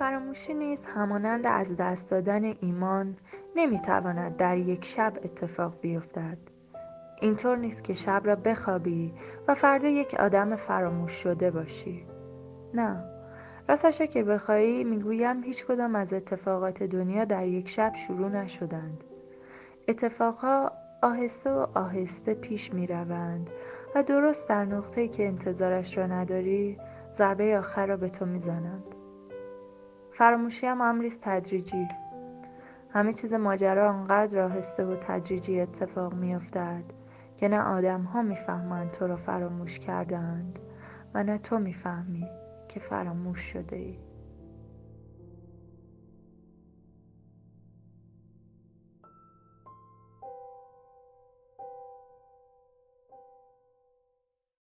فراموشی نیز همانند از دست دادن ایمان نمی‌تواند در یک شب اتفاق بیفتد. اینطور نیست که شب را بخوابی و فردا یک آدم فراموش شده باشی. نه. راستش که بخواهی می‌گویم هیچ کدام از اتفاقات دنیا در یک شب شروع نشدند. اتفاقها آهسته و آهسته پیش می روند و درست در نقطه‌ای که انتظارش را نداری ضربه آخر را به تو می‌زنند. فراموشی هم امری تدریجی. همه چیز ماجرا آنقدر آهسته و تدریجی اتفاق میافتد که نه آدمها می‌فهمند تو را فراموش کردهاند و نه تو می‌فهمی که فراموش شده ای